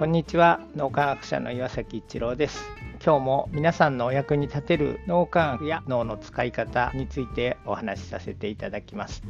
こんにちは。脳科学者の岩崎一郎です。今日も皆さんのお役に立てる脳科学や脳の使い方についてお話しさせていただきます。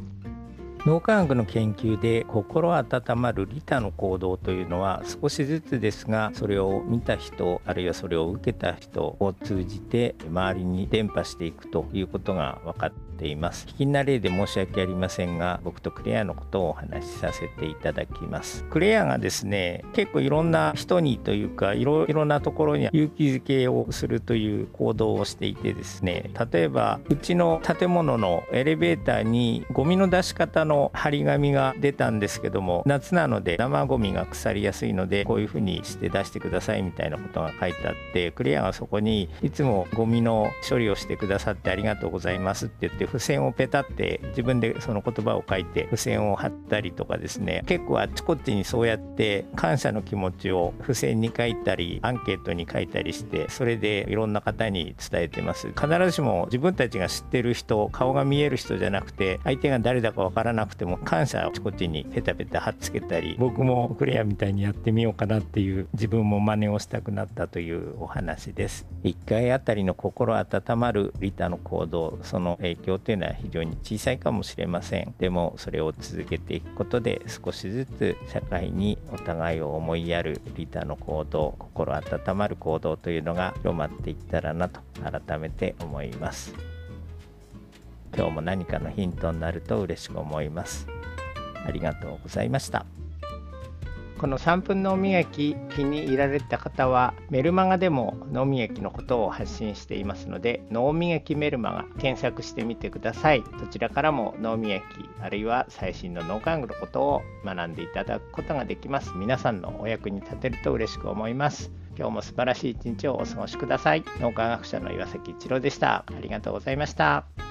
脳科学の研究で心温まる利他の行動というのは少しずつですがそれを見た人あるいはそれを受けた人を通じて周りに伝播していくということが分かってています。聞きな例で申し訳ありませんが僕とクレアのことをお話しさせていただきます。クレアがですね結構いろんな人にというかいろいろなところに勇気づけをするという行動をしていてですね例えばうちの建物のエレベーターにゴミの出し方の張り紙が出たんですけども夏なので生ゴミが腐りやすいのでこういうふうにして出してくださいみたいなことが書いてあってクレアがそこにいつもゴミの処理をしてくださってありがとうございますって言って付箋をペタって自分でその言葉を書いて付箋を貼ったりとかですね。結構あっちこっちにそうやって感謝の気持ちを付箋に書いたりアンケートに書いたりしてそれでいろんな方に伝えてます。必ずしも自分たちが知ってる人顔が見える人じゃなくて相手が誰だか分からなくても感謝をあちこちにペタペタ貼っつけたり僕もクレアみたいにやってみようかなっていう自分も真似をしたくなったというお話です。1回あたりの心温まる利他の行動その影響というのは非常に小さいかもしれませんでもそれを続けていくことで少しずつ社会にお互いを思いやるリタの行動心温まる行動というのが広まっていったらなと改めて思います。今日も何かのヒントになると嬉しく思います。ありがとうございました。この3分脳みやき気に入られた方はメルマガでも脳みやきのことを発信していますので脳みやきメルマガ検索してみてください。どちらからも脳みやきあるいは最新の脳科学のことを学んでいただくことができます。皆さんのお役に立てると嬉しく思います。今日も素晴らしい一日をお過ごしください。脳科学者の岩崎一郎でした。ありがとうございました。